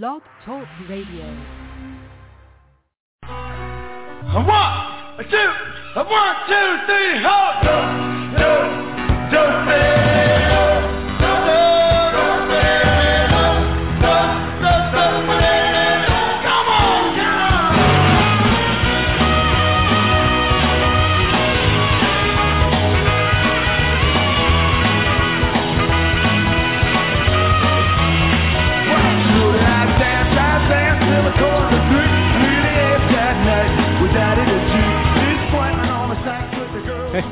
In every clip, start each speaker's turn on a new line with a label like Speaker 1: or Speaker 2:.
Speaker 1: Blog Talk Radio.
Speaker 2: A one, a two, a one, two, three, hold up, do, do, do,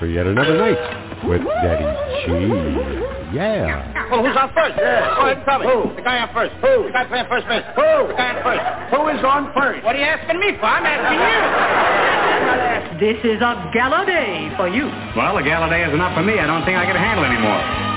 Speaker 3: for yet another night with Daddy G. Yeah.
Speaker 4: Well, who's on first? Yeah. Go ahead and tell me. Who? The guy on first. Who? The guy playing first base. Who? The guy on first. Who is on first? What are you asking me for? I'm asking you.
Speaker 5: This is a gala day for you.
Speaker 6: Well, a gala day is enough for me. I don't think I can handle anymore.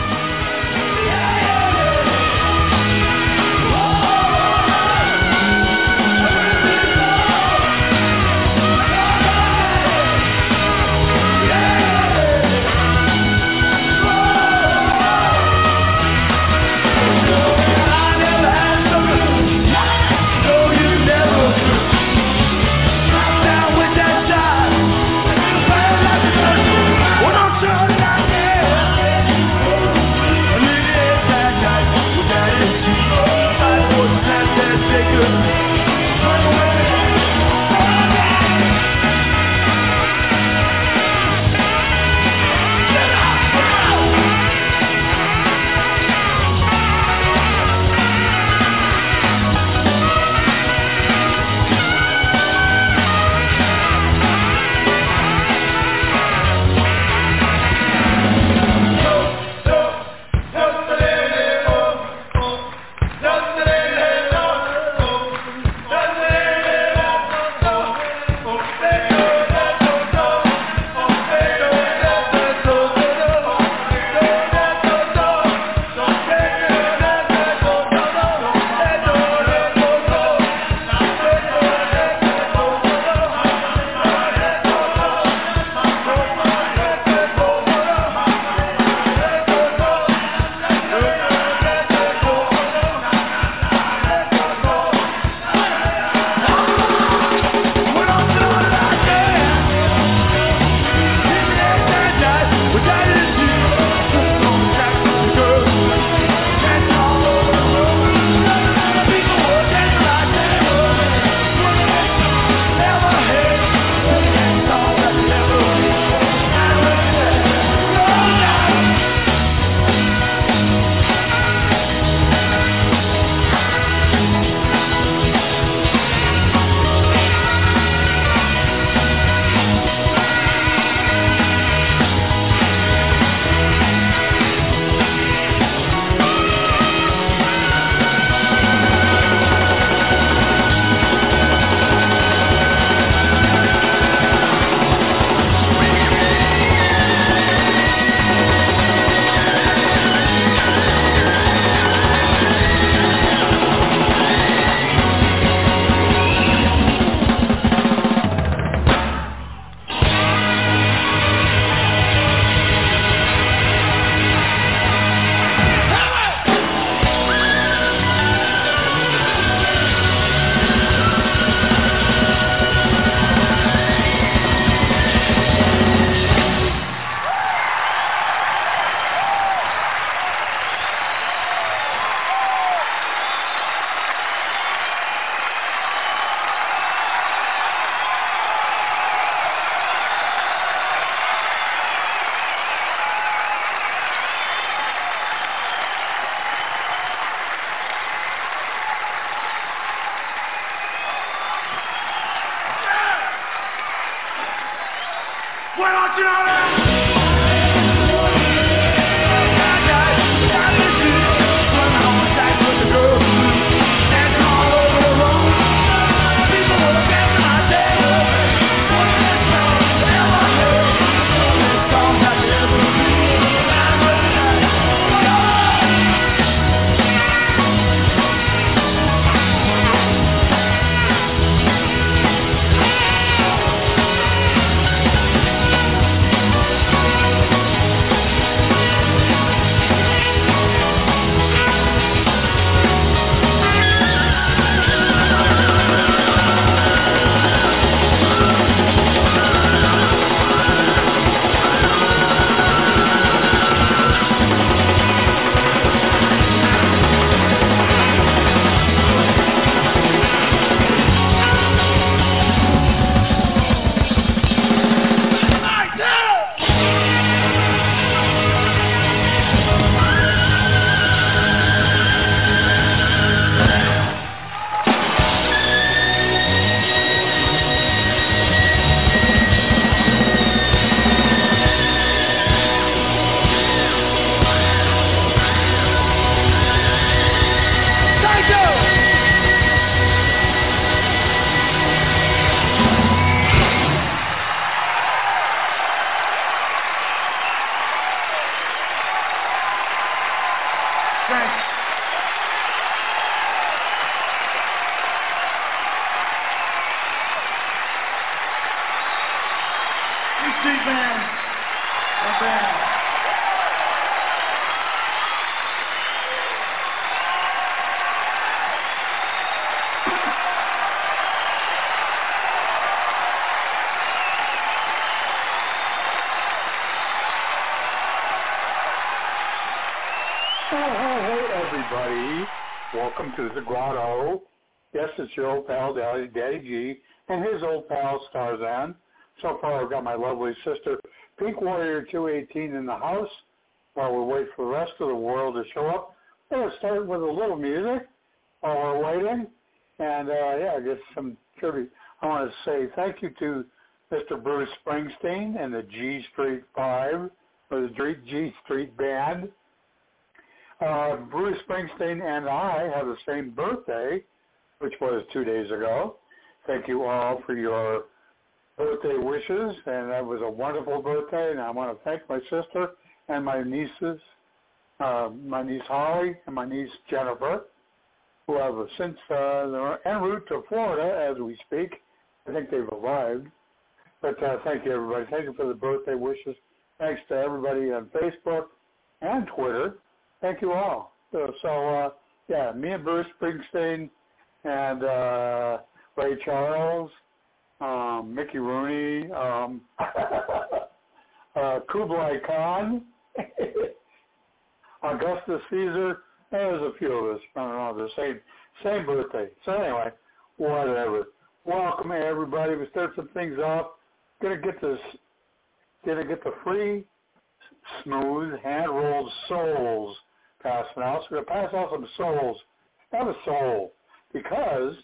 Speaker 1: Welcome to the Grotto. Yes, it's your old pal, Daddy, Daddy G, and his old pal, Starzan. So far, I've got my lovely sister, Pink Warrior 218, in the house while we wait for the rest of the world to show up. We're going to start with a little music while we're waiting. And, uh, yeah, get some tribute. I want to say thank you to Mr. Bruce Springsteen and the G Street Five, or the G Street Band. Uh, Bruce Springsteen and I have the same birthday, which was two days ago. Thank you all for your birthday wishes, and that was a wonderful birthday. And I want to thank my sister and my nieces, uh, my niece Holly and my niece Jennifer, who have since uh, they're en route to Florida as we speak. I think they've arrived. But uh, thank you, everybody. Thank you for the birthday wishes. Thanks to everybody on Facebook and Twitter. Thank you all. So, so uh, yeah, me and Bruce Springsteen and uh, Ray Charles um, Mickey Rooney, um, uh, Kublai Khan, Augustus Caesar. There's a few of us. Don't know, the same same birthday. So anyway, whatever. Welcome everybody. We start some things off. Gonna get this. Gonna get the free, smooth, hand rolled souls passing out. So we're gonna pass out some souls. Have a soul because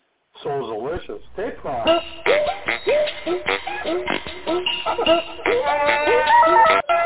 Speaker 1: so delicious. Take five.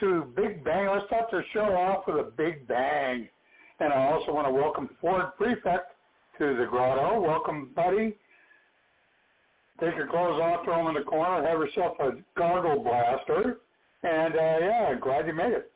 Speaker 1: to Big Bang. Let's start the show off with a Big Bang. And I also want to welcome Ford Prefect to the grotto. Welcome, buddy. Take your clothes off, throw them in the corner, have yourself a gargle blaster. And uh, yeah, glad you made it.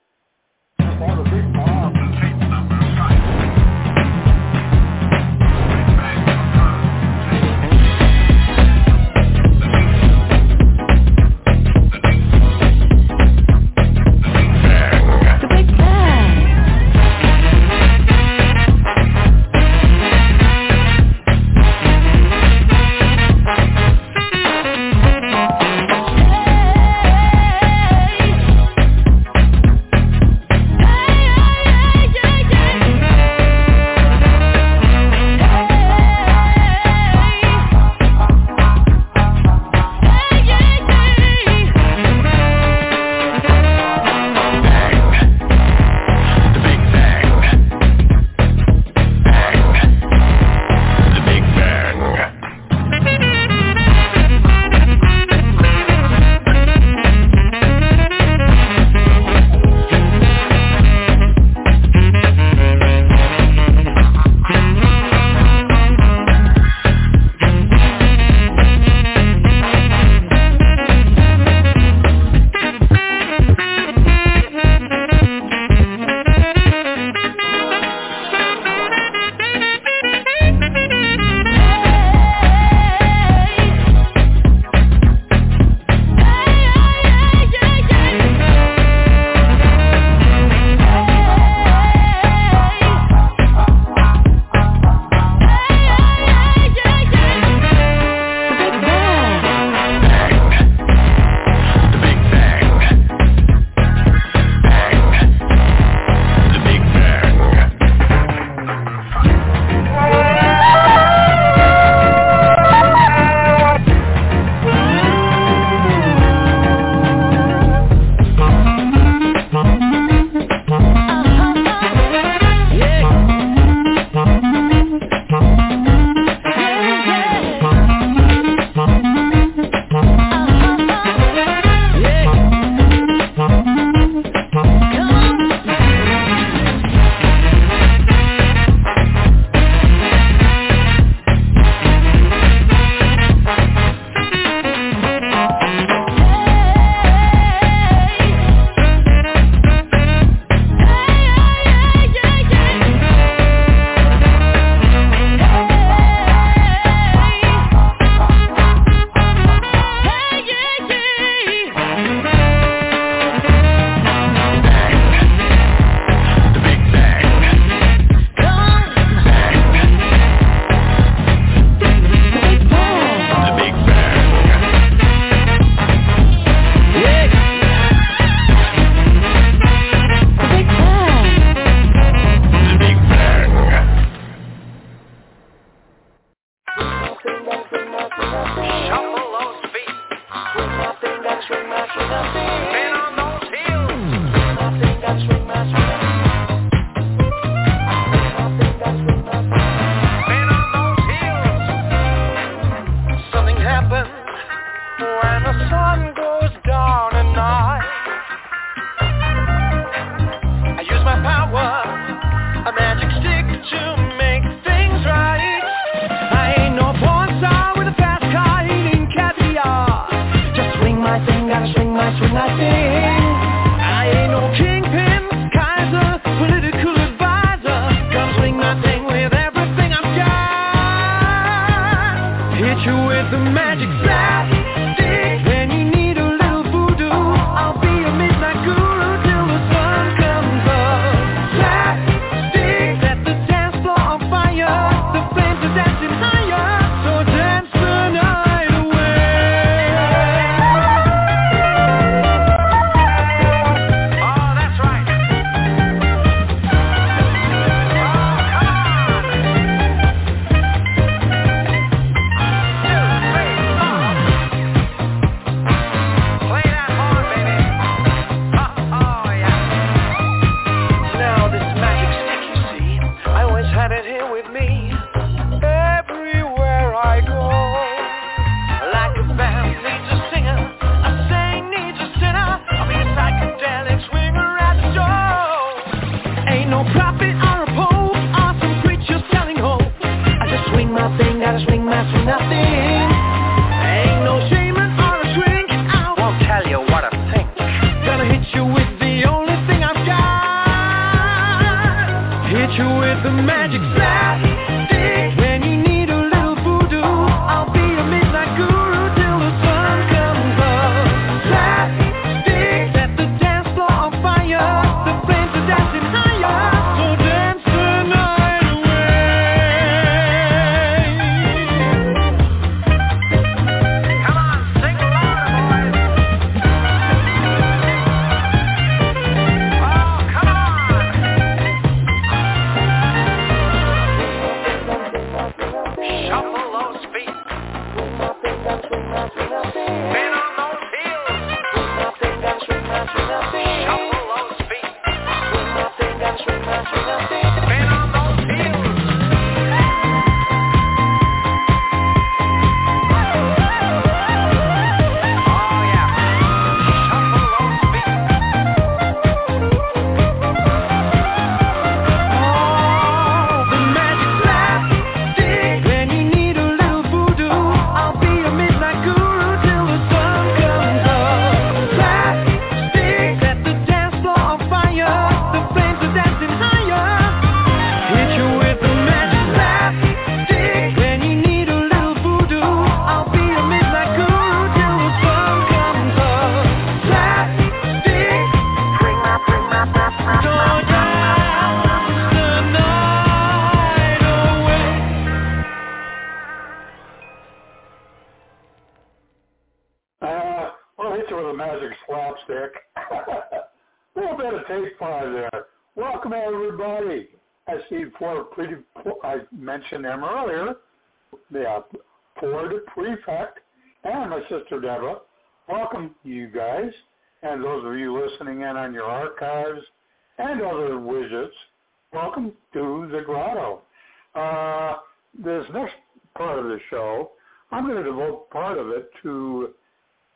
Speaker 1: Part of it to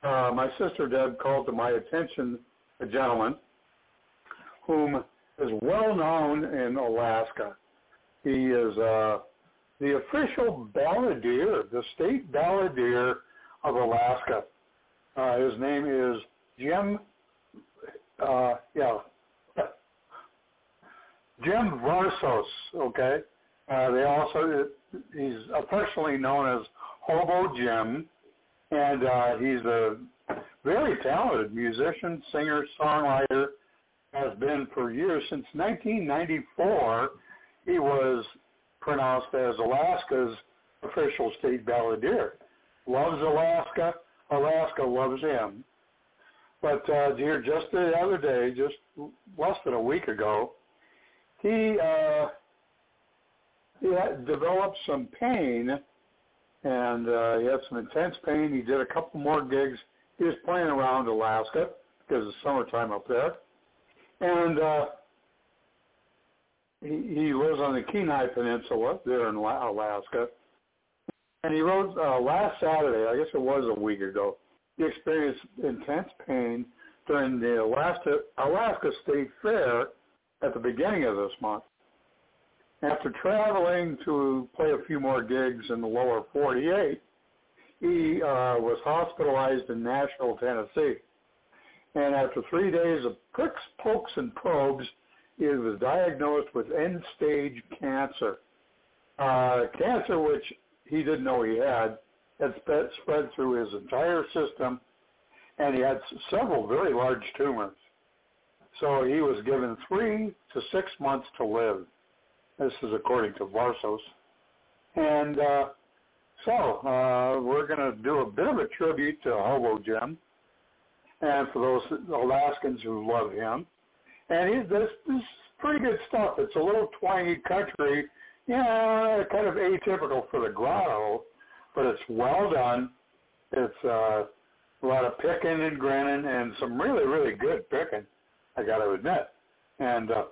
Speaker 1: uh, my sister Deb called to my attention a gentleman whom is well known in Alaska. He is uh, the official balladeer, the state balladeer of Alaska. Uh, his name is Jim, uh, yeah, Jim Varsos, okay? Uh, they also, he's affectionately known as Hobo Jim, and uh, he's a very talented musician, singer, songwriter, has been for years. Since 1994, he was pronounced as Alaska's official state balladeer. Loves Alaska. Alaska loves him. But uh, here, just the other day, just less than a week ago, he uh, he had developed some pain, and uh, he had some intense pain. He did a couple more gigs. He was playing around Alaska because it's summertime up there, and uh, he, he lives on the Kenai Peninsula there in Alaska. And he wrote uh, last Saturday, I guess it was a week ago, he experienced intense pain during the Alaska, Alaska State Fair at the beginning of this month. After traveling to play a few more gigs in the lower 48, he uh, was hospitalized in Nashville, Tennessee. And after three days of pricks, pokes, and probes, he was diagnosed with end-stage cancer. Uh, cancer which he didn't know he had had spread, spread through his entire system, and he had several very large tumors. So he was given three to six months to live. This is according to Varsos. And uh, so uh, we're going to do a bit of a tribute to Hobo Jim, and for those Alaskans who love him. And he, this, this is pretty good stuff. It's a little twangy country, yeah, kind of atypical for the grotto, but it's well done. It's uh, a lot of picking and grinning and some really, really good picking, I got to admit. And uh,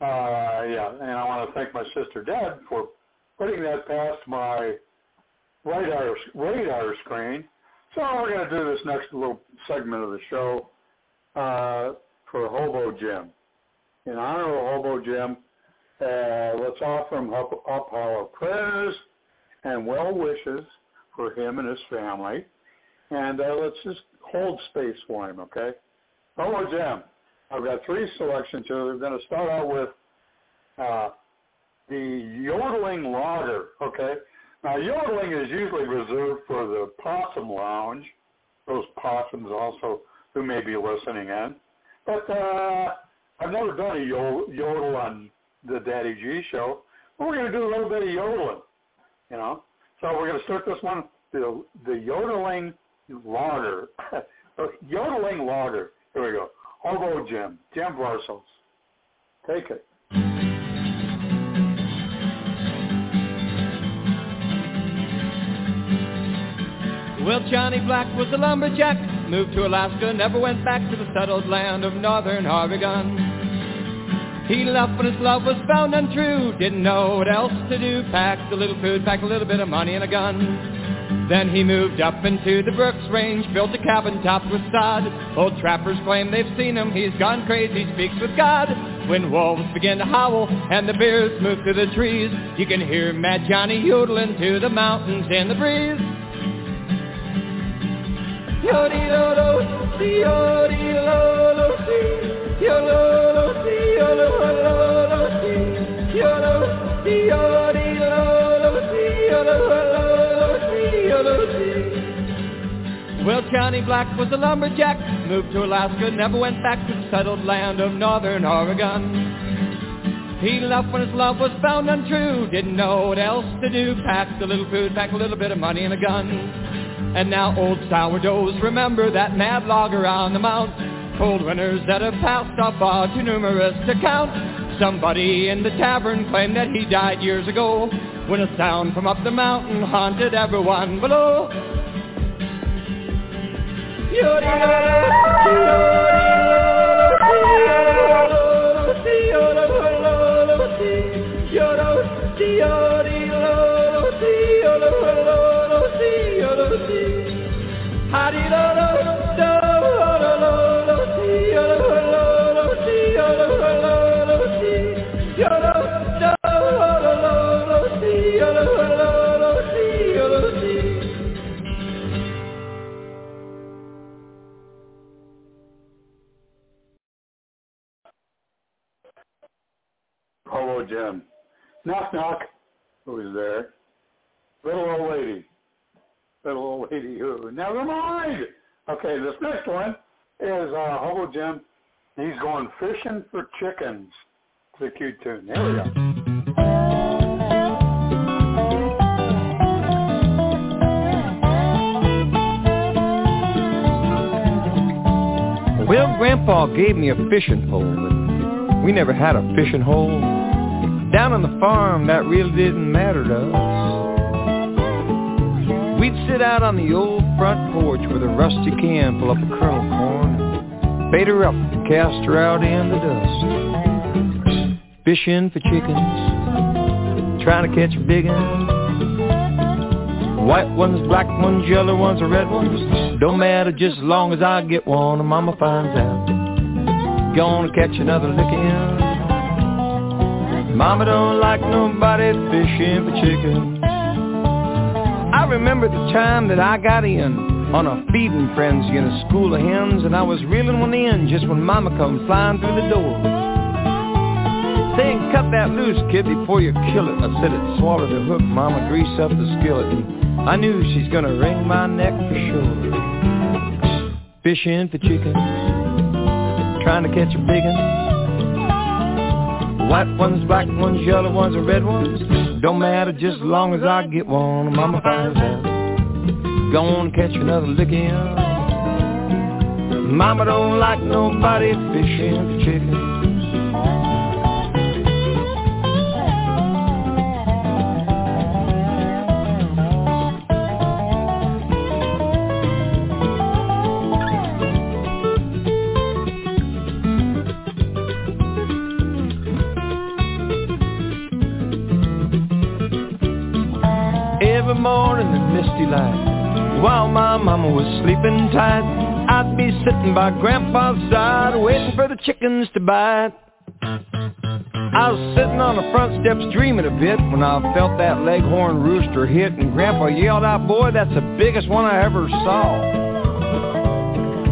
Speaker 1: uh, yeah, and I want to thank my sister Deb for putting that past my radar radar screen. So we're going to do this next little segment of the show. Uh, for Hobo Jim. In honor of Hobo Jim, uh, let's offer him up, up our prayers and well wishes for him and his family. And uh, let's just hold space for him, okay? Hobo Jim, I've got three selections here. We're going to start out with uh, the yodeling logger, okay? Now, yodeling is usually reserved for the possum lounge, those possums also who may be listening in. But uh, I've never done a yodel on the Daddy G show. But we're going to do a little bit of yodeling, you know. So we're going to start this one, the, the yodeling logger. yodeling logger. Here we go. Hobo Jim, Jim Varsos. Take it.
Speaker 7: Well, Johnny Black was a lumberjack, moved to Alaska, never went back to the settled land of northern Oregon. He left when his love was found untrue, didn't know what else to do, packed a little food, packed a little bit of money and a gun. Then he moved up into the Brooks Range, built a cabin topped with sod. Old trappers claim they've seen him, he's gone crazy, speaks with God. When wolves begin to howl and the bears move through the trees, you can hear Mad Johnny yodeling to the mountains in the breeze. Yodi-do-do, Well, Johnny Black was a lumberjack, moved to Alaska, never went back to the settled land of northern Oregon. He left when his love was found untrue, didn't know what else to do, packed a little food, packed a little bit of money and a gun. And now old sourdoughs remember that mad logger on the mount. Cold winters that have passed are too numerous to count. Somebody in the tavern claimed that he died years ago when a sound from up the mountain haunted everyone below. Yuri, Yuri.
Speaker 1: Hello, Jim. Knock, knock. Who is there? Little old lady. Little old lady who? Never mind. Okay, this next one is uh, Hobo Jim. He's going fishing for chickens. It's a cute tune. Here we go.
Speaker 7: Well, Grandpa gave me a fishing pole, but we never had a fishing hole. Down on the farm, that really didn't matter to us. We'd sit out on the old front porch with a rusty can full of kernel corn, bait her up and cast her out in the dust. Fishing for chickens, trying to catch a big ones. White ones, black ones, yellow ones, or red ones. Don't matter just as long as I get one and mama finds out. Gonna catch another licking. Mama don't like nobody fishing for chickens. I remember the time that I got in on a feeding frenzy in a school of hens and I was reeling one in just when mama come flying through the door. Saying, cut that loose, kid, before you kill it. I said it, swallow the hook, mama, grease up the skillet. And I knew she's gonna wring my neck for sure. Fishing for chickens, trying to catch a big one. White ones, black ones, yellow ones, or red ones. Don't matter just as long as I get one. Mama finds out. Gonna catch another licking. Mama don't like nobody fishing for chickens. Sleeping tight, I'd be sitting by Grandpa's side, waiting for the chickens to bite. I was sitting on the front steps dreaming a bit when I felt that leghorn rooster hit, and Grandpa yelled out, "Boy, that's the biggest one I ever saw."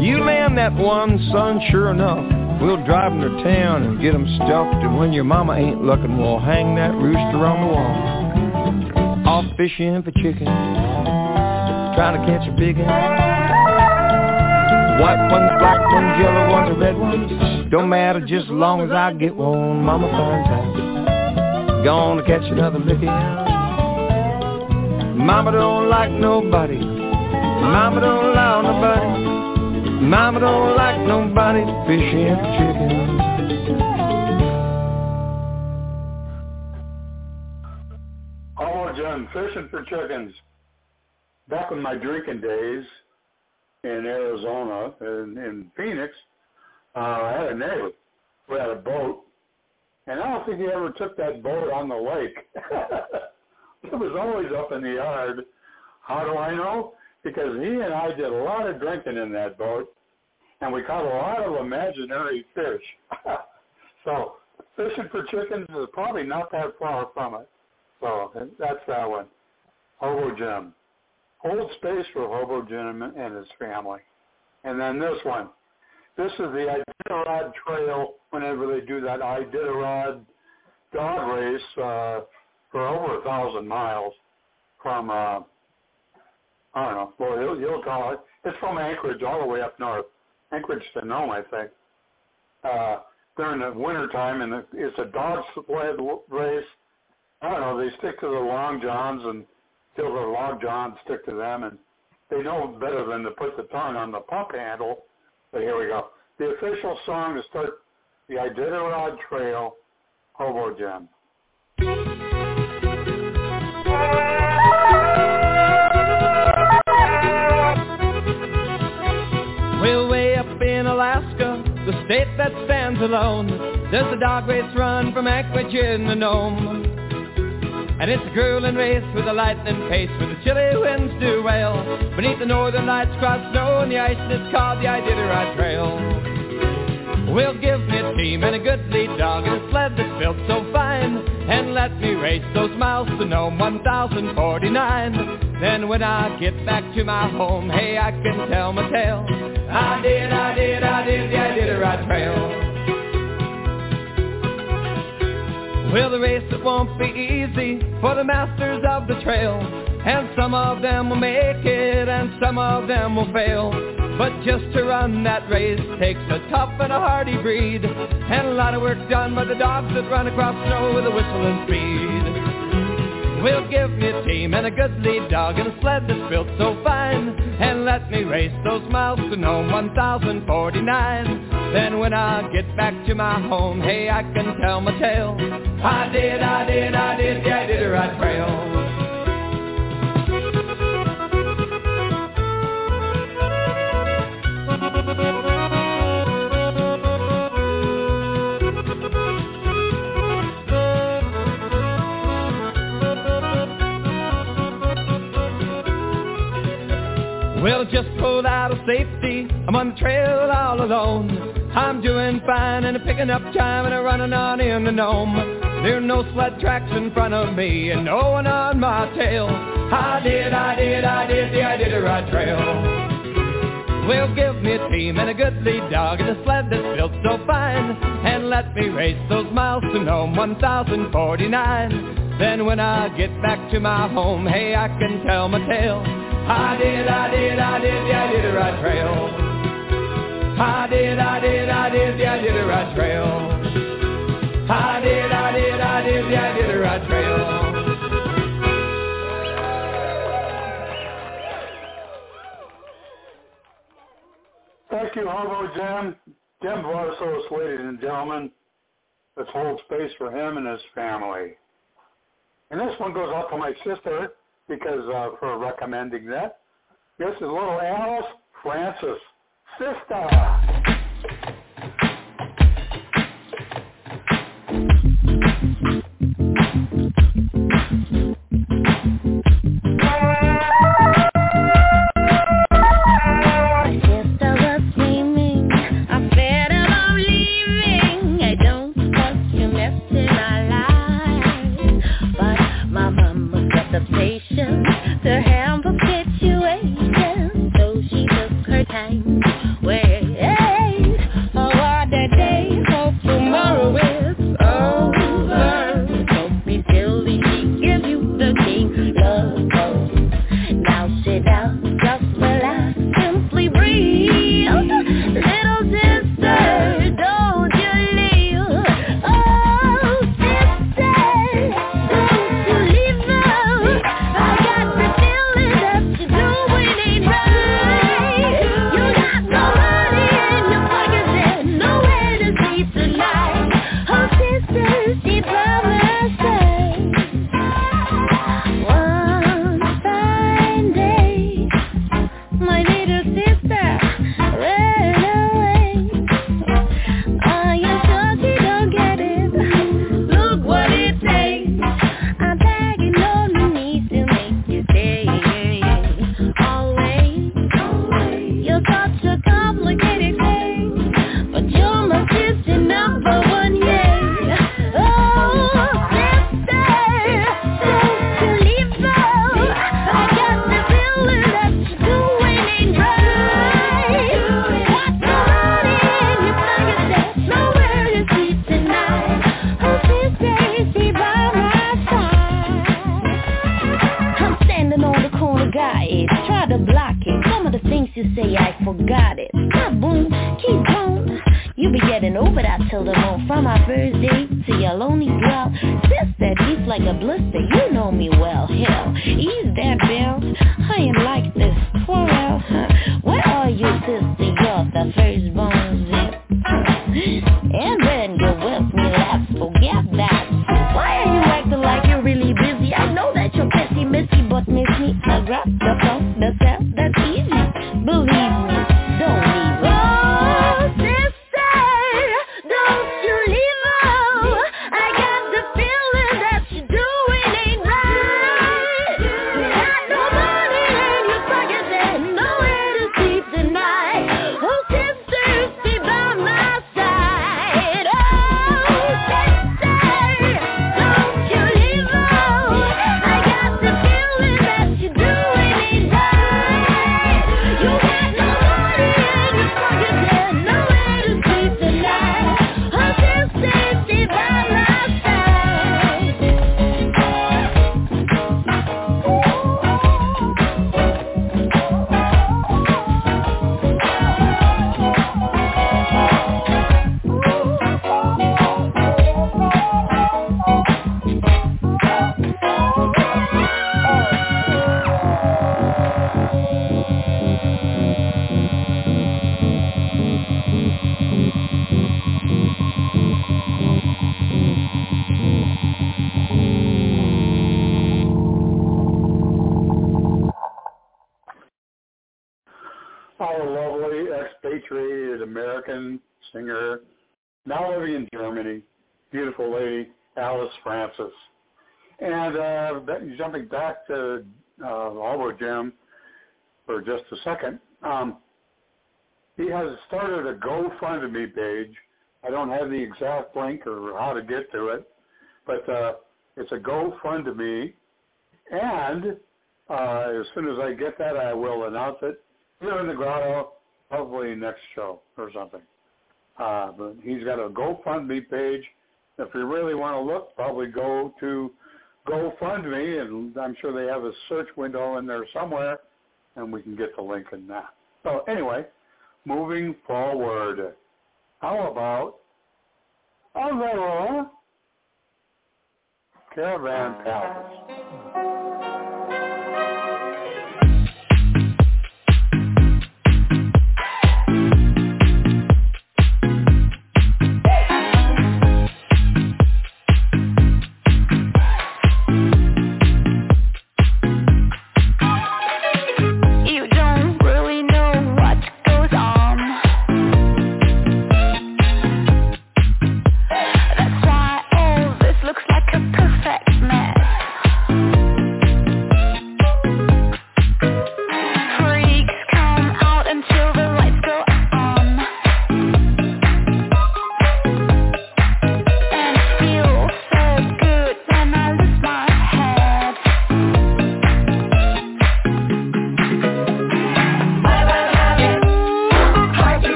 Speaker 7: You land that one, son, sure enough. We'll drive 'em to town and get 'em stuffed, and when your mama ain't looking, we'll hang that rooster on the wall. Off fishing for chickens, trying to catch a big one. White ones, black ones, yellow ones, or red ones. Don't matter just as long as I get one. Mama finds out. Gonna catch another licking. Mama don't like nobody. Mama don't allow nobody. Mama don't like nobody fishing for chickens.
Speaker 1: Hello, Jim. Um, fishing for chickens. back in my drinking days in Arizona in, in Phoenix, uh, I had a neighbor who had a boat, and I don't think he ever took that boat on the lake. it was always up in the yard. How do I know? Because he and I did a lot of drinking in that boat, and we caught a lot of imaginary fish. so fishing for chickens is probably not that far from it. So that's that one. Hobo Jim. Hold space for Hobo Jim and his family. And then this one. This is the Iditarod Trail whenever they do that Iditarod dog race uh, for over a thousand miles from, uh, I don't know, well, you'll, you'll call it. It's from Anchorage all the way up north. Anchorage to Nome, I think. Uh, during the winter time, and it's a dog sled race. I don't know. They stick to the long johns and till the long johns stick to them, and they know better than to put the tongue on the pump handle. But here we go. The official song to start the Iditarod Trail, Hobo.
Speaker 7: Well, way up in Alaska, the state that stands alone, there's a dog race run from Anchorage in the Nome. And it's a grueling race with a lightning pace where the chilly winds do wail. Beneath the northern lights cross snow and the ice and it's called the Iditarod Trail. Well, give me a team and a good lead dog and a sled that's built so fine. And let me race those miles to Nome 1049. Then when I get back to my home, hey, I can tell my tale. I did, I did, I did the Iditarod Trail. Well, the race it won't be easy for the masters of the trail. And some of them will make it and some of them will fail. But just to run that race takes a tough and a hardy breed. And a lot of work done by the dogs that run across snow with a whistle and speed. Will give me a team and a good lead dog and a sled that's built so fine. And let me race those miles to Nome 1049. Then when I get back to my home, hey, I can tell my tale. I did, I did, I did, yeah, Iditarod Trail. Well, just pulled out of safety. I'm on the trail all alone. I'm doing fine and I'm picking up time and I'm running on in the Nome. There are no sled tracks in front of me and no one on my tail. I did, I did, I did, yeah, Iditarod Trail. Well, give me a team and a good lead dog and a sled that's built so fine. And let me race those miles to Nome 1049. Then when I get back to my home, hey, I can tell my tale. I did, I did, I did, yeah, Iditarod Trail. I did, I did, I did, yeah, Iditarod Trail. I did, I did, I did, yeah, Iditarod Trail.
Speaker 1: Thank you, Hobo Jim. Jim Varsos, ladies and gentlemen. Let's hold space for him and his family. And this one goes out to my sister because uh, for recommending that. This is little Alice Francis, sister.
Speaker 8: Forgot it. Stop, boom, keep going. You be getting over that till the moon From our first date to your lonely dwell Sister, deep like a blister,
Speaker 9: it's a GoFundMe. And uh, as soon as I get that, I will announce it here in the grotto, probably next show or something. Uh, but he's got a GoFundMe page if you really want to look, probably go to GoFundMe, and I'm sure they have a search window in there somewhere, and we can get the link in that. So anyway, moving forward, how about other caravan palace?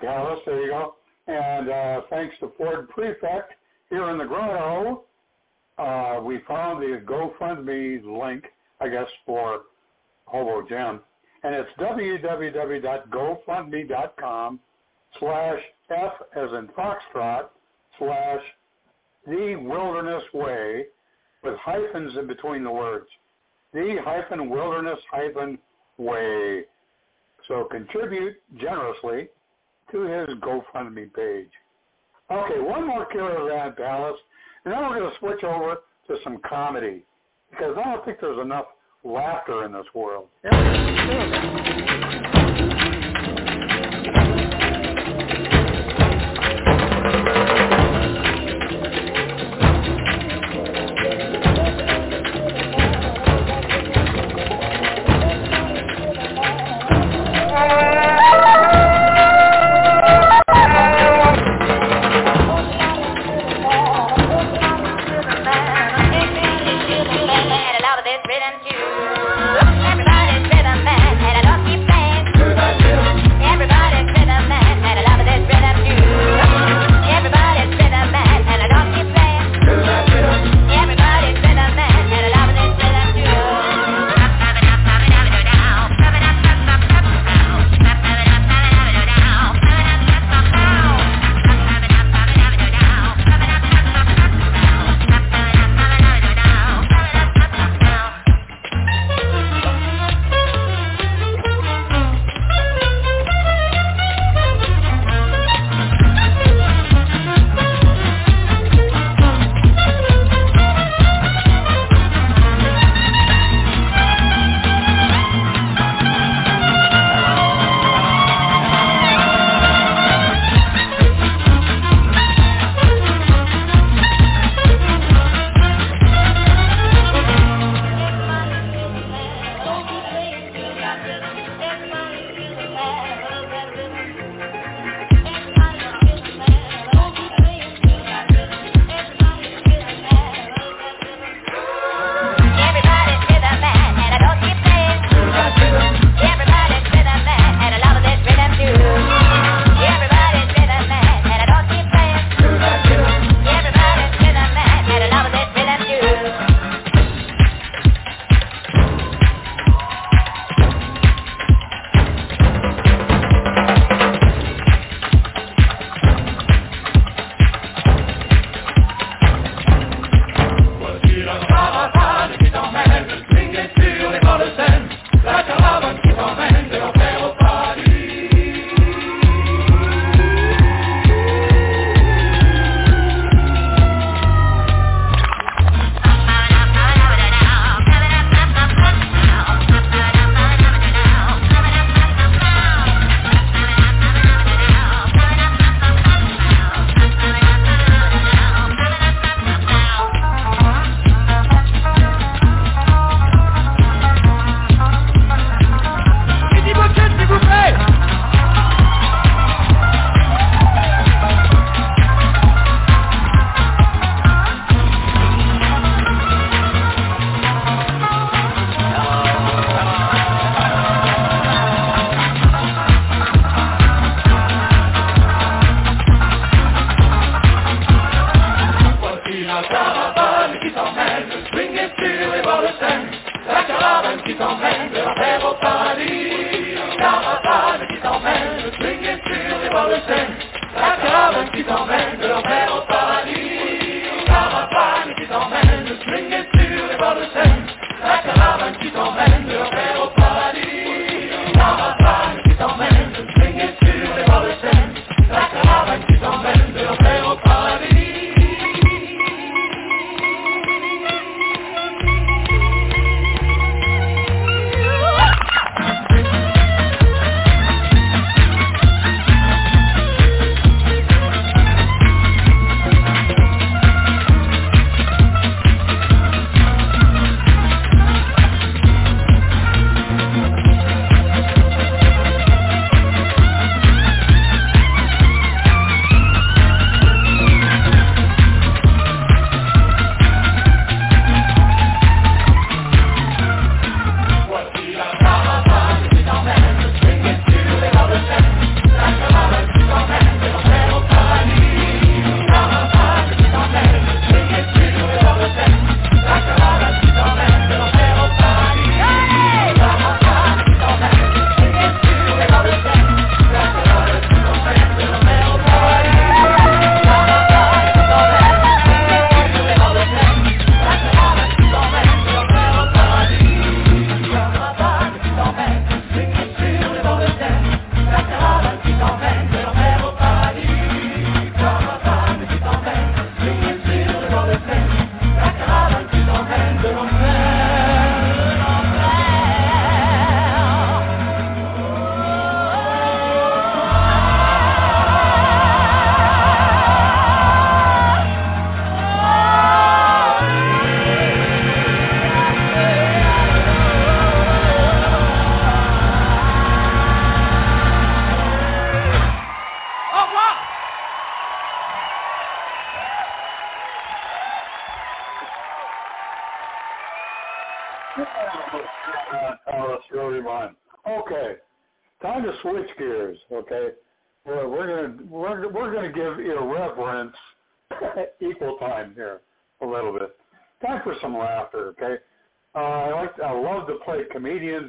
Speaker 1: Palace, there you go. And uh, thanks to Ford Prefect here in the Grotto, uh, we found the GoFundMe link, I guess, for Hobo Jim. And it's www.gofundme.com slash F as in Foxtrot slash The Wilderness Way with hyphens in between the words. The hyphen wilderness hyphen way. So contribute generously to his GoFundMe page. Okay, one more killer Caravan Palace, and then we're going to switch over to some comedy because I don't think there's enough laughter in this world.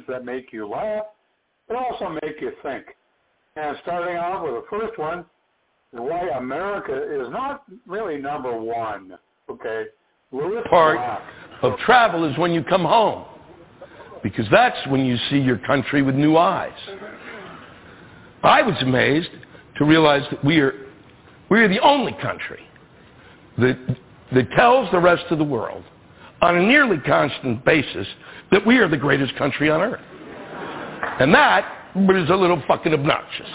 Speaker 1: That make you laugh, but also make you think. And starting off with the first one why America is not really number one. Okay, Lewis
Speaker 10: Part
Speaker 1: Black.
Speaker 10: of travel is when you come home, because that's when you see your country with new eyes. I was amazed to realize that we are we are the only country that that tells the rest of the world on a nearly constant basis that we are the greatest country on earth. And that is a little fucking obnoxious.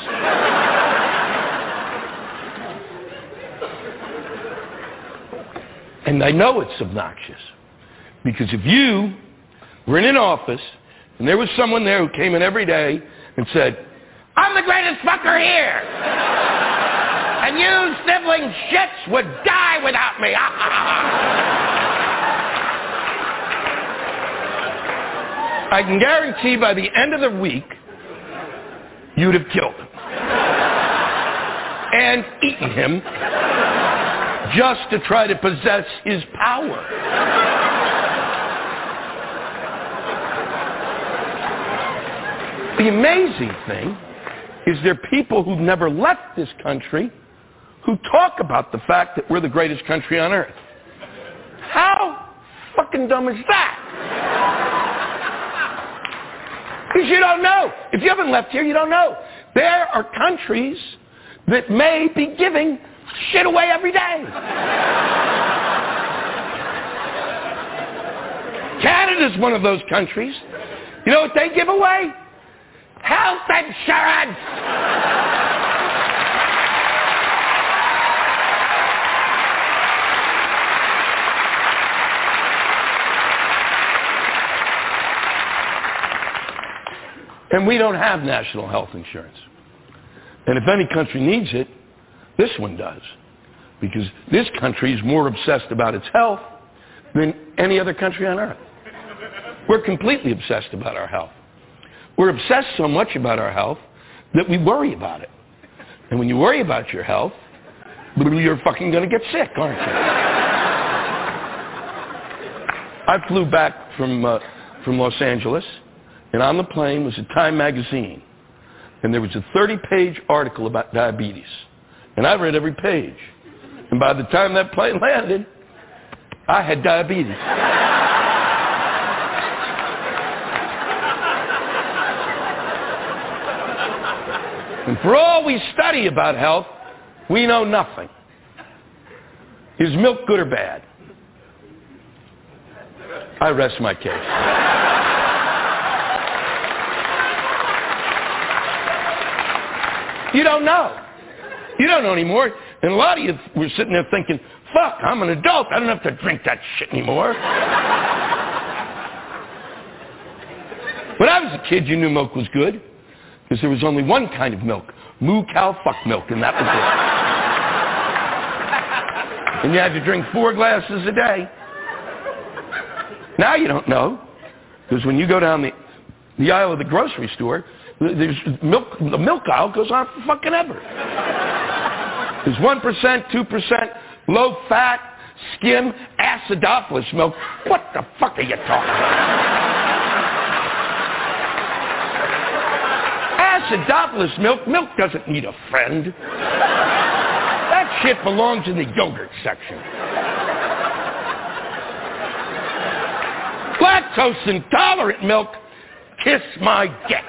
Speaker 10: And I know it's obnoxious. Because if you were in an office and there was someone there who came in every day and said, I'm the greatest fucker here. and you sniveling shits would die without me. I can guarantee by the end of the week, you'd have killed him. and eaten him just to try to possess his power. The amazing thing is there are people who've never left this country who talk about the fact that we're the greatest country on earth. How fucking dumb is that? Because you don't know. If you haven't left here, you don't know. There are countries that may be giving shit away every day. Canada's one of those countries. You know what they give away? Health insurance! And we don't have national health insurance. And if any country needs it, this one does. Because this country is more obsessed about its health than any other country on earth. We're completely obsessed about our health. We're obsessed so much about our health that we worry about it. And when you worry about your health, you're fucking going to get sick, aren't you? I flew back from, uh, from Los Angeles, and on the plane was a Time magazine. And there was a 30-page article about diabetes. And I read every page. And by the time that plane landed, I had diabetes. And for all we study about health, we know nothing. Is milk good or bad? I rest my case. You don't know. You don't know anymore. And a lot of you were sitting there thinking, fuck, I'm an adult. I don't have to drink that shit anymore. when I was a kid, you knew milk was good. Because there was only one kind of milk, moo cow fuck milk, and that was it. and you had to drink four glasses a day. Now you don't know. Because when you go down the, the aisle of the grocery store, milk, the milk aisle goes on for fucking ever. There's 1%, 2%, low fat, skim, acidophilus milk. What the fuck are you talking about? acidophilus milk, milk doesn't need a friend. That shit belongs in the yogurt section. Lactose intolerant milk, kiss my dick.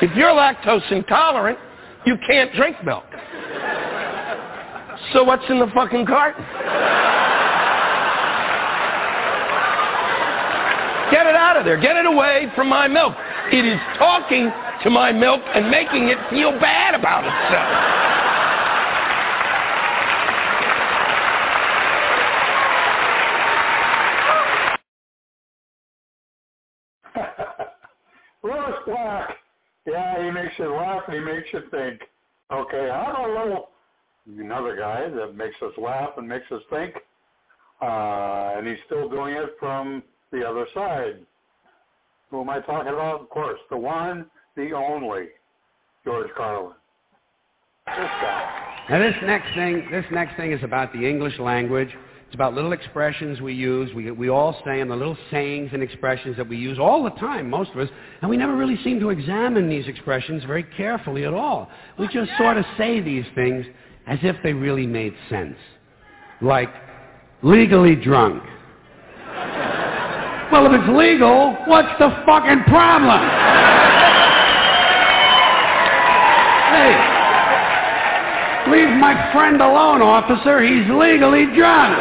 Speaker 10: If you're lactose intolerant, you can't drink milk. So what's in the fucking carton? Get it out of there. Get it away from my milk. It is talking to my milk and making it feel bad about
Speaker 1: itself. Lewis Black. Yeah, he makes you laugh and he makes you think. Okay, I don't know another guy that makes us laugh and makes us think, uh, and he's still doing it from the other side. Who am I talking about? Of course, the one, the only, George Carlin. This guy.
Speaker 11: Now this next thing, this next thing is about the English language. It's about little expressions we use. We, we all say them, the little sayings and expressions that we use all the time, most of us, and we never really seem to examine these expressions very carefully at all. We just sort of say these things as if they really made sense. Like, legally drunk. well, if it's legal, what's the fucking problem? hey, Leave my friend alone, officer. He's legally drunk.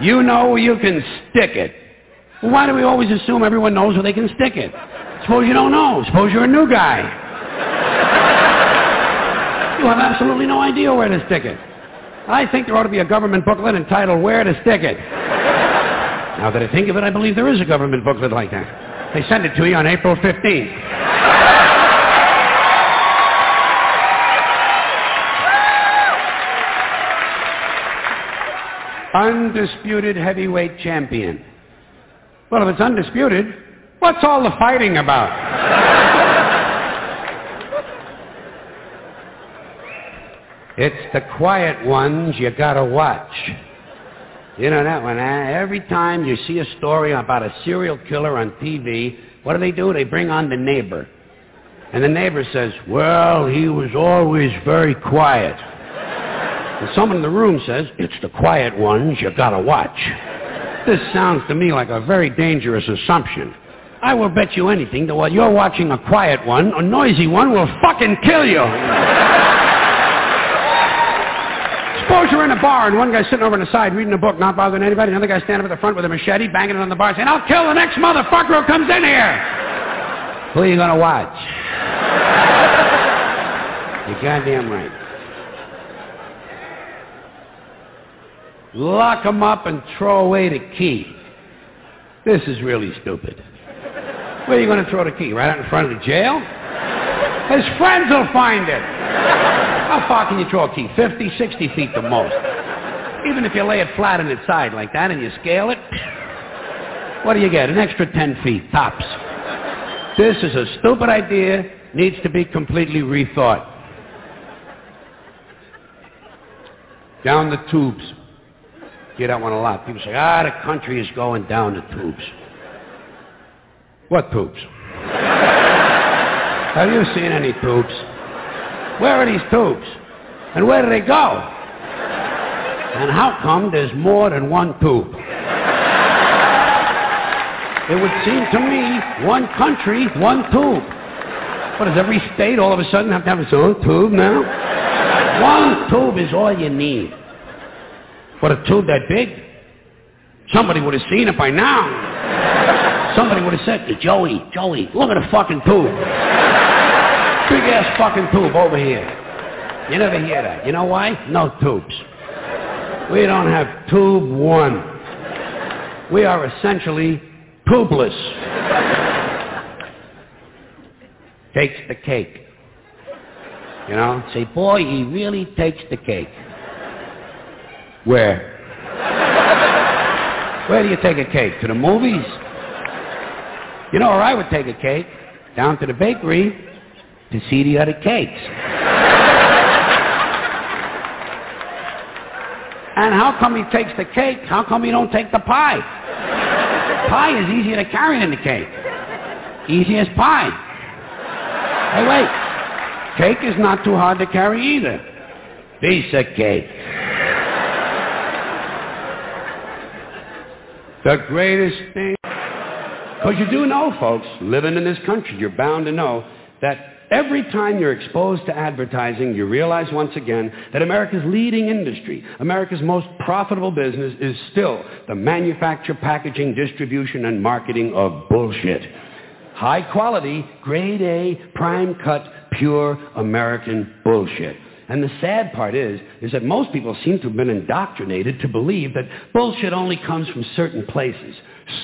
Speaker 11: You know you can stick it. Why do we always assume everyone knows where they can stick it? Suppose you don't know. Suppose you're a new guy. You have absolutely no idea where to stick it. I think there ought to be a government booklet entitled Where to Stick It. Now that I think of it, I believe there is a government booklet like that. They sent it to you on April 15th. undisputed heavyweight champion. Well, if it's undisputed, what's all the fighting about? it's the quiet ones you gotta watch. You know that one, eh? Every time you see a story about a serial killer on TV, what do they do? They bring on the neighbor. And the neighbor says, well, he was always very quiet. And someone in the room says, it's the quiet ones you gotta watch. This sounds to me like a very dangerous assumption. I will bet you anything that while you're watching a quiet one, a noisy one will fucking kill you. Suppose you're in a bar and one guy's sitting over on the side reading a book, not bothering anybody, another guy standing up at the front with a machete, banging it on the bar, saying, I'll kill the next motherfucker who comes in here. Who are you gonna watch? You're goddamn right. lock him up and throw away the key. This is really stupid. Where are you going to throw the key? Right out in front of the jail? His friends will find it. How far can you throw a key? 50, 60 feet the most. Even if you lay it flat on its side like that and you scale it, what do you get? An extra 10 feet, tops. This is a stupid idea, needs to be completely rethought. Down the tubes hear that one a lot. People say, ah, the country is going down the tubes. What tubes? Have you seen any poops? Where are these poops? And where do they go? And how come there's more than one poop? It would seem to me, one country, one poop. What, does every state all of a sudden have to have its own tube now? One tube is all you need. What, a tube that big? Somebody would have seen it by now. Somebody would have said to Joey, Joey, look at the fucking tube. Big ass fucking tube over here. You never hear that. You know why? No tubes. We don't have tube one. We are essentially tubeless. Takes the cake. You know, say, boy, he really takes the cake. Where? Where do you take a cake? To the movies? You know where I would take a cake? Down to the bakery to see the other cakes. And how come he takes the cake? How come he don't take the pie? Pie is easier to carry than the cake. Easy as pie. Hey, wait. Cake is not too hard to carry either. Piece of cake. The greatest thing. Because you do know, folks, living in this country, you're bound to know that every time you're exposed to advertising, you realize once again that America's leading industry, America's most profitable business is still the manufacture, packaging, distribution, and marketing of bullshit. High quality, grade A, prime cut, pure American bullshit. And the sad part is, is that most people seem to have been indoctrinated to believe that bullshit only comes from certain places,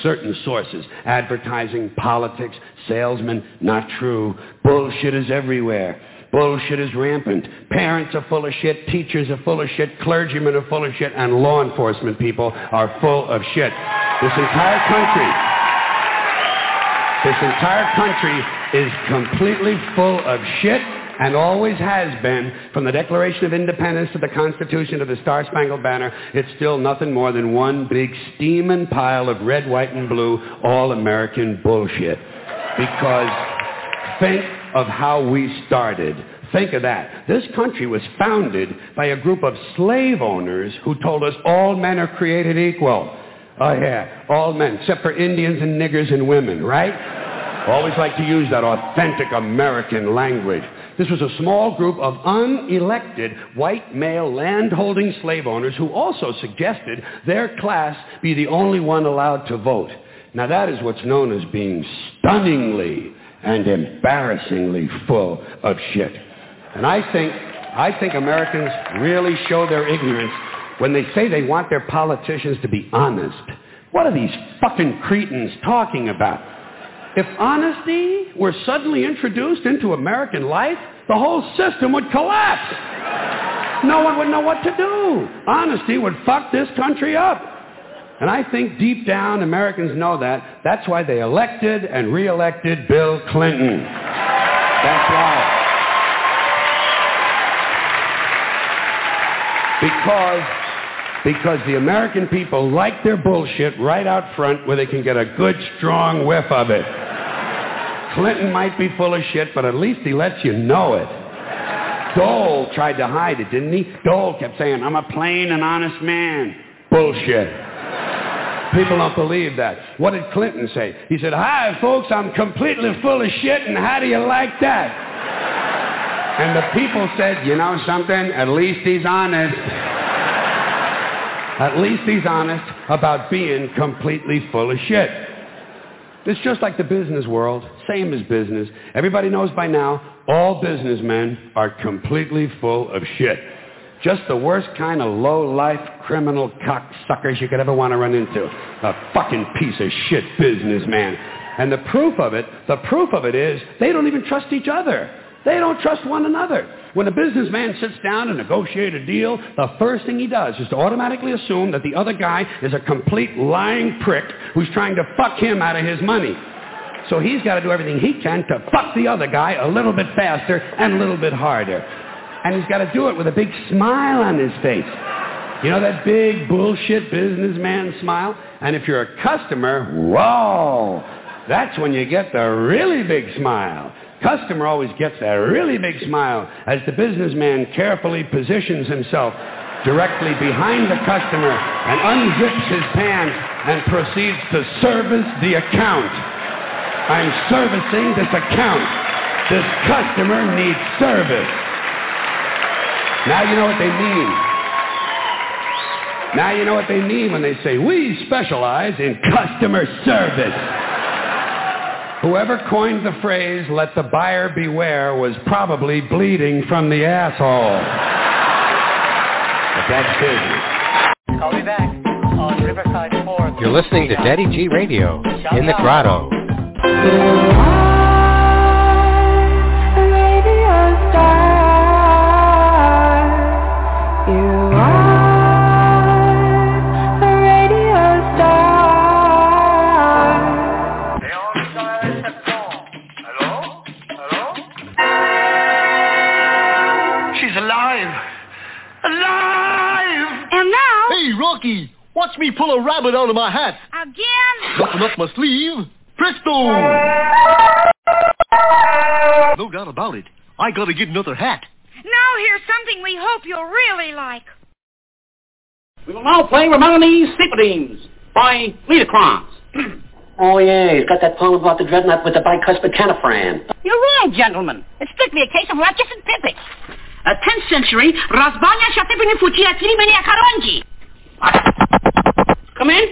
Speaker 11: certain sources. Advertising, politics, salesmen, not true. Bullshit is everywhere. Bullshit is rampant. Parents are full of shit. Teachers are full of shit. Clergymen are full of shit. And law enforcement people are full of shit. This entire country, this entire country is completely full of shit and always has been, from the Declaration of Independence to the Constitution to the Star-Spangled Banner, it's still nothing more than one big steaming pile of red, white, and blue all-American bullshit. Because think of how we started. Think of that. This country was founded by a group of slave owners who told us all men are created equal. Oh yeah, all men, except for Indians and niggers and women, right? Always like to use that authentic American language. This was a small group of unelected white male landholding slave owners who also suggested their class be the only one allowed to vote. Now that is what's known as being stunningly and embarrassingly full of shit. And I think, I think Americans really show their ignorance when they say they want their politicians to be honest. What are these fucking cretins talking about? If honesty were suddenly introduced into American life, the whole system would collapse. No one would know what to do. Honesty would fuck this country up. And I think deep down Americans know that. That's why they elected and reelected Bill Clinton. That's why. Because because the American people like their bullshit right out front where they can get a good strong whiff of it. Clinton might be full of shit, but at least he lets you know it. Dole tried to hide it, didn't he? Dole kept saying, I'm a plain and honest man. Bullshit. People don't believe that. What did Clinton say? He said, Hi, folks, I'm completely full of shit, and how do you like that? And the people said, You know something? At least he's honest. At least he's honest about being completely full of shit. It's just like the business world, same as business. Everybody knows by now, all businessmen are completely full of shit. Just the worst kind of low-life criminal cocksuckers you could ever want to run into. A fucking piece of shit businessman. And the proof of it, the proof of it is they don't even trust each other. They don't trust one another. When a businessman sits down to negotiate a deal, the first thing he does is to automatically assume that the other guy is a complete lying prick who's trying to fuck him out of his money. So he's got to do everything he can to fuck the other guy a little bit faster and a little bit harder. And he's got to do it with a big smile on his face. You know that big bullshit businessman smile? And if you're a customer, whoa, that's when you get the really big smile. Customer always gets that really big smile as the businessman carefully positions himself directly behind the customer and unzips his pants and proceeds to service the account. I'm servicing this account. This customer needs service. Now you know what they mean. Now you know what they mean when they say, we specialize in customer service. Whoever coined the phrase, let the buyer beware, was probably bleeding from the asshole. But that's business.
Speaker 12: Call me back on Riverside 4.
Speaker 13: You're listening to Daddy G Radio in the Grotto.
Speaker 14: Me pull a rabbit out of my hat.
Speaker 15: Again?
Speaker 14: Nothing up my sleeve. Presto! no doubt about it. I gotta get another hat.
Speaker 15: Now here's something we hope you'll really like.
Speaker 16: We will now play Ramoni's Sympathies by Liederkranz.
Speaker 17: Oh, yeah, he's got that poem about the dreadnought with the bicuspid canifran.
Speaker 16: You're right, gentlemen. It's strictly a case of Ratchets and Pippets. A 10th century Razbanya Shatipini Fuchia Tilimenia Karonji. Come in.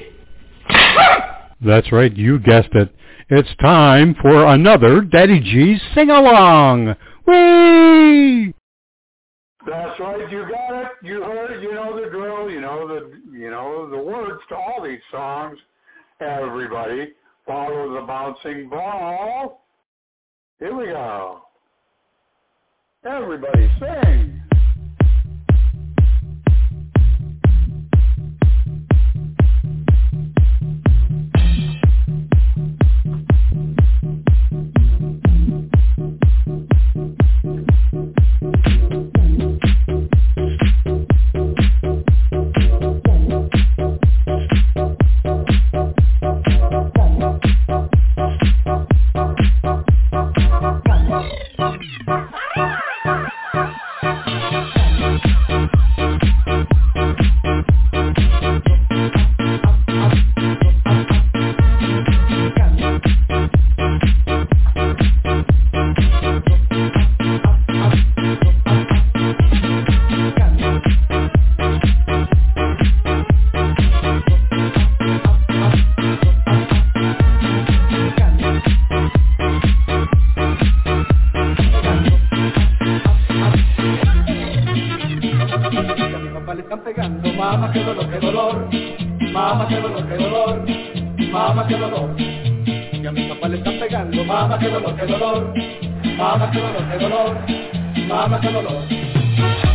Speaker 3: That's right, you guessed it. It's time for another Daddy G's sing-along. Whee!
Speaker 1: That's right. You got it. You heard it. You know the drill. You know the you know the words to all these songs. Everybody, follow the bouncing ball. Here we go. Everybody sing.
Speaker 2: Qué dolor, qué dolor, mamá, qué dolor. Y a mi papá le están pegando, mamá, qué dolor, qué dolor, mamá, qué dolor, qué dolor, mamá, qué dolor.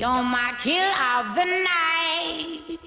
Speaker 18: You're my kill of the night.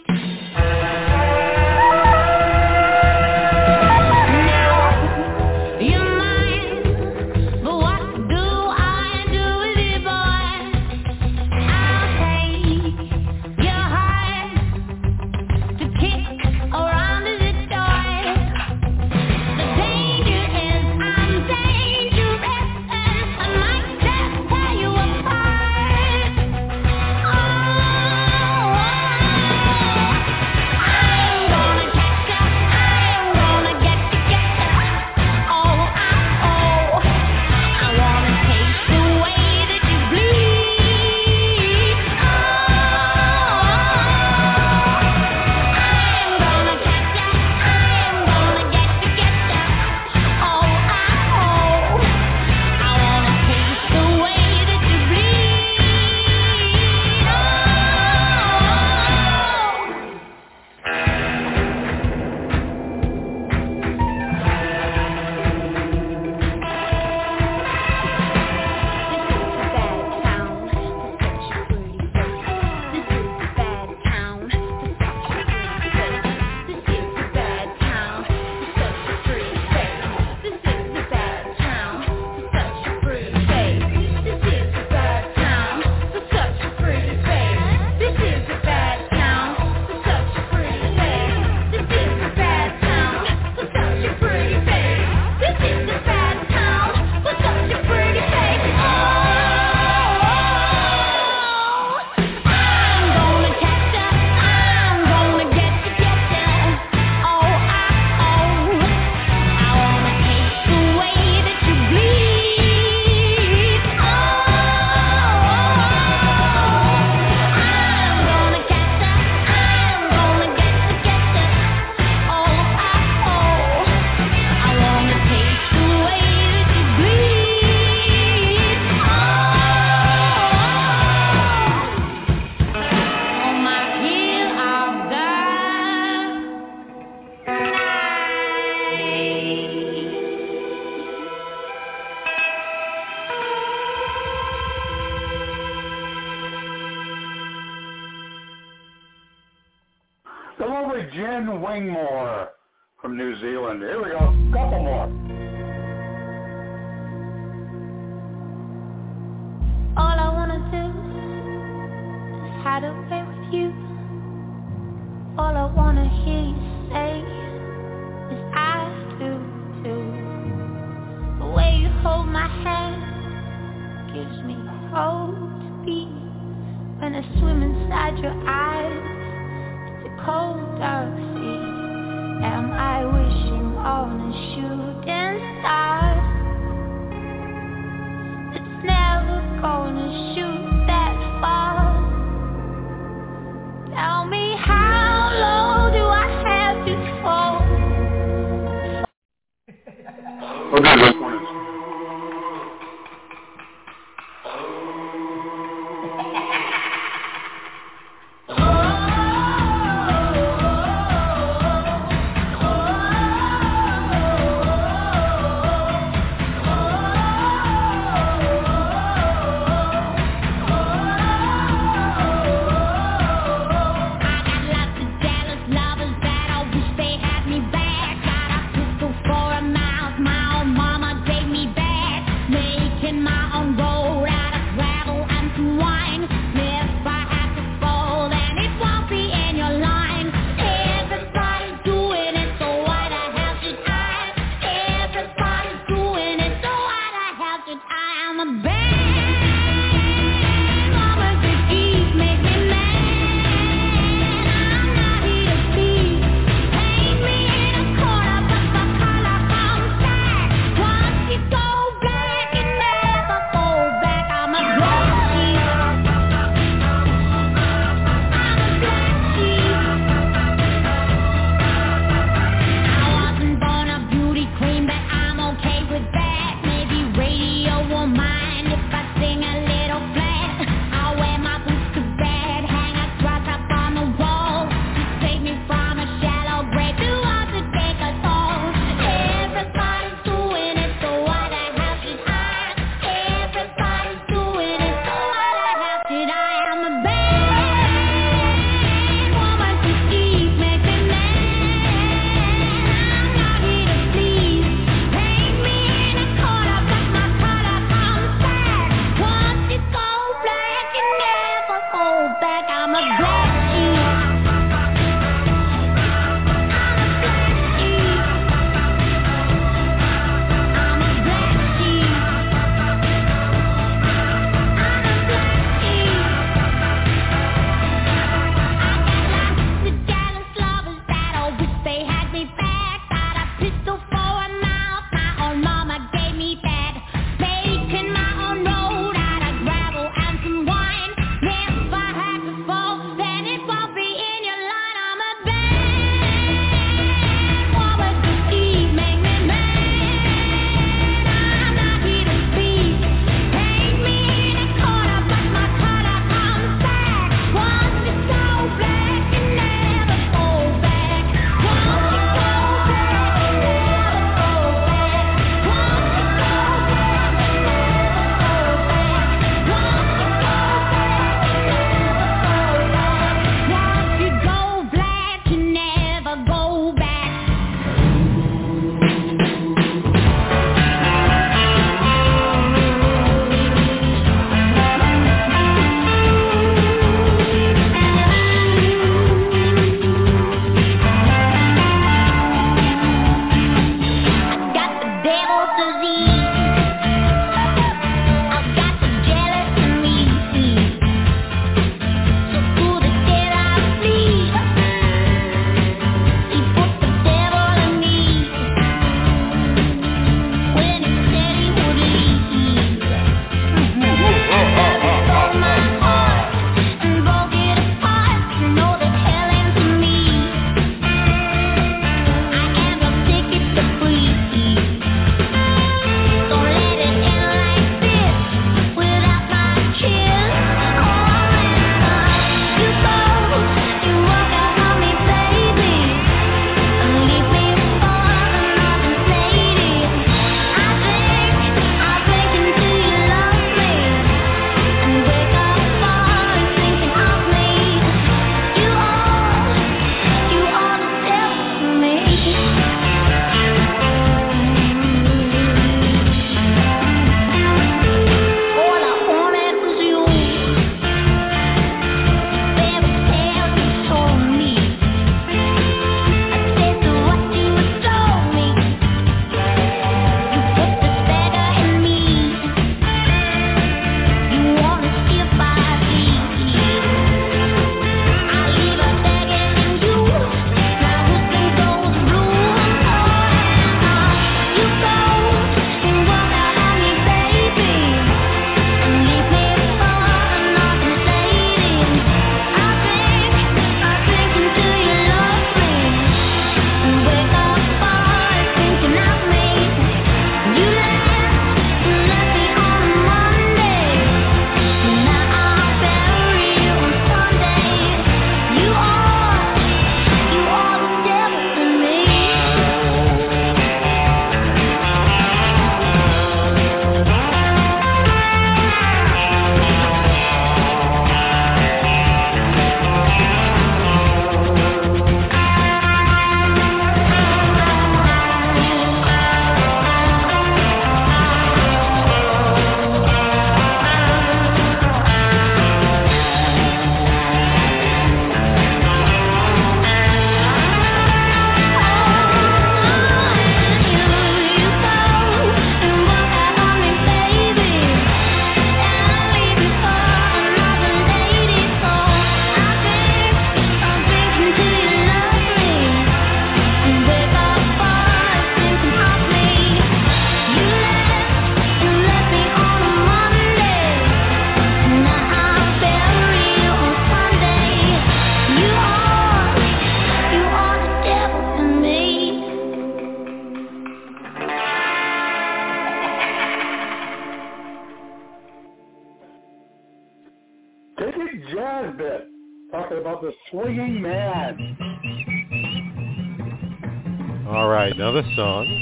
Speaker 18: Your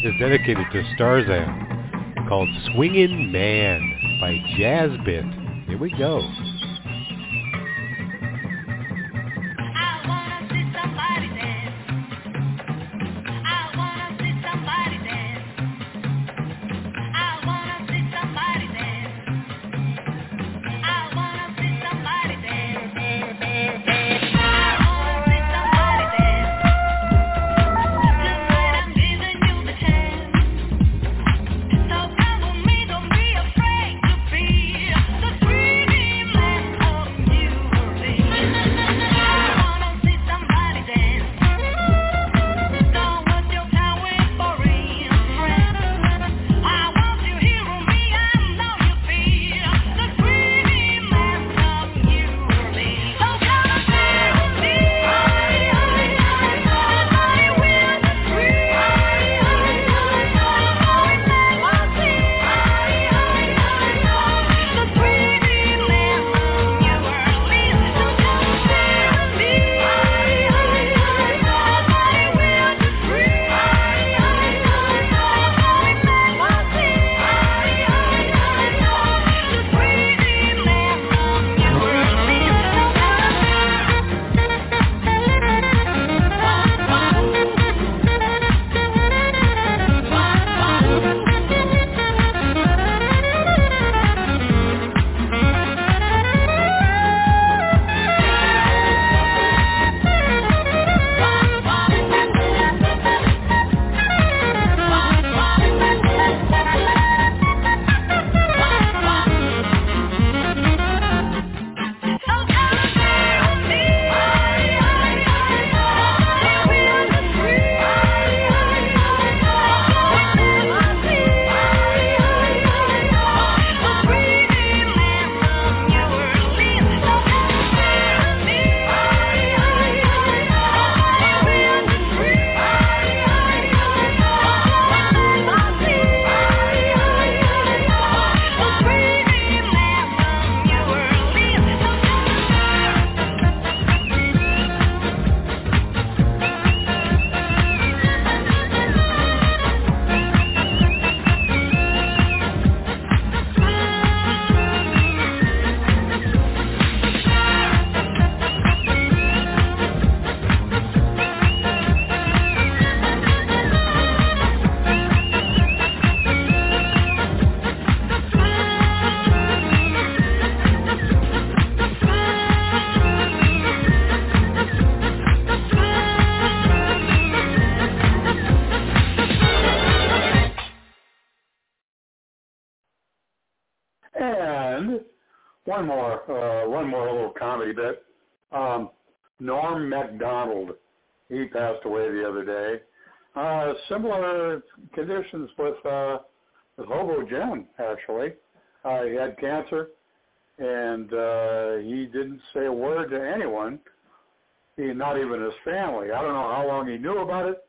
Speaker 18: is
Speaker 3: dedicated to Starzan, called "Swingin' Man" by Jazzbit. Here we go.
Speaker 1: Bit. Um, Norm Macdonald, he passed away the other day. Uh, similar conditions with, uh, with Hobo Jim, actually. Uh, he had cancer, and uh, he didn't say a word to anyone, he, not even his family. I don't know how long he knew about it,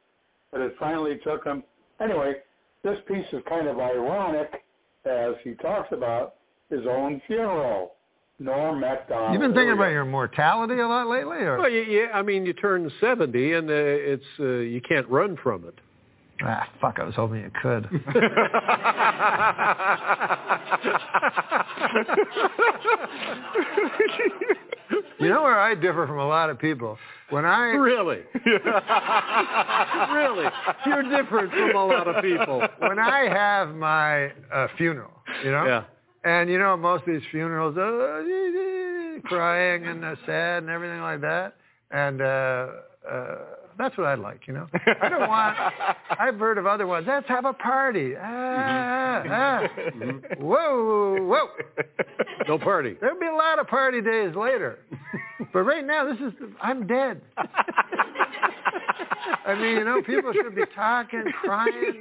Speaker 1: but it finally took him. Anyway, this piece is kind of ironic as he talks about his own funeral. Norm Macdonald.
Speaker 19: You've been thinking about your mortality a lot lately, or
Speaker 3: Well, yeah, yeah, I mean, you turn 70 and uh, it's uh, you can't run from it.
Speaker 19: ah, fuck, I was hoping you could. you know where I differ from a lot of people? When I
Speaker 3: really, really, you're different from a lot of people.
Speaker 19: when I have my uh, funeral, you know,
Speaker 3: Yeah.
Speaker 19: And you know most of these funerals, uh, crying and uh, sad and everything like that, and uh, uh, that's what I like, you know. I don't want. I've heard of other ones. Let's have a party. Ah, ah. Whoa, whoa.
Speaker 3: No party.
Speaker 19: There'll be a lot of party days later. But right now, this is, I'm dead. I mean, you know, people should be talking, crying.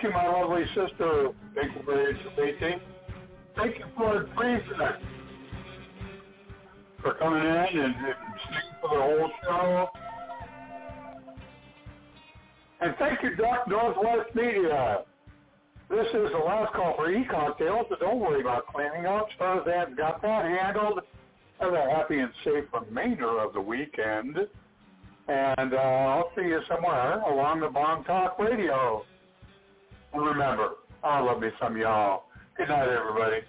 Speaker 1: Thank you, my lovely sister. Thank you for introducing. Thank you for Teresa for coming in and, and sticking for the whole show. And thank you, Doc Northwest Media. This is the last call for e-cocktails, so don't worry about cleaning up. Starzan's got that handled. Have a happy and safe remainder of the weekend. And uh, I'll see you somewhere along the Bong Talk Radio. Remember, I love me some y'all. Good night, everybody.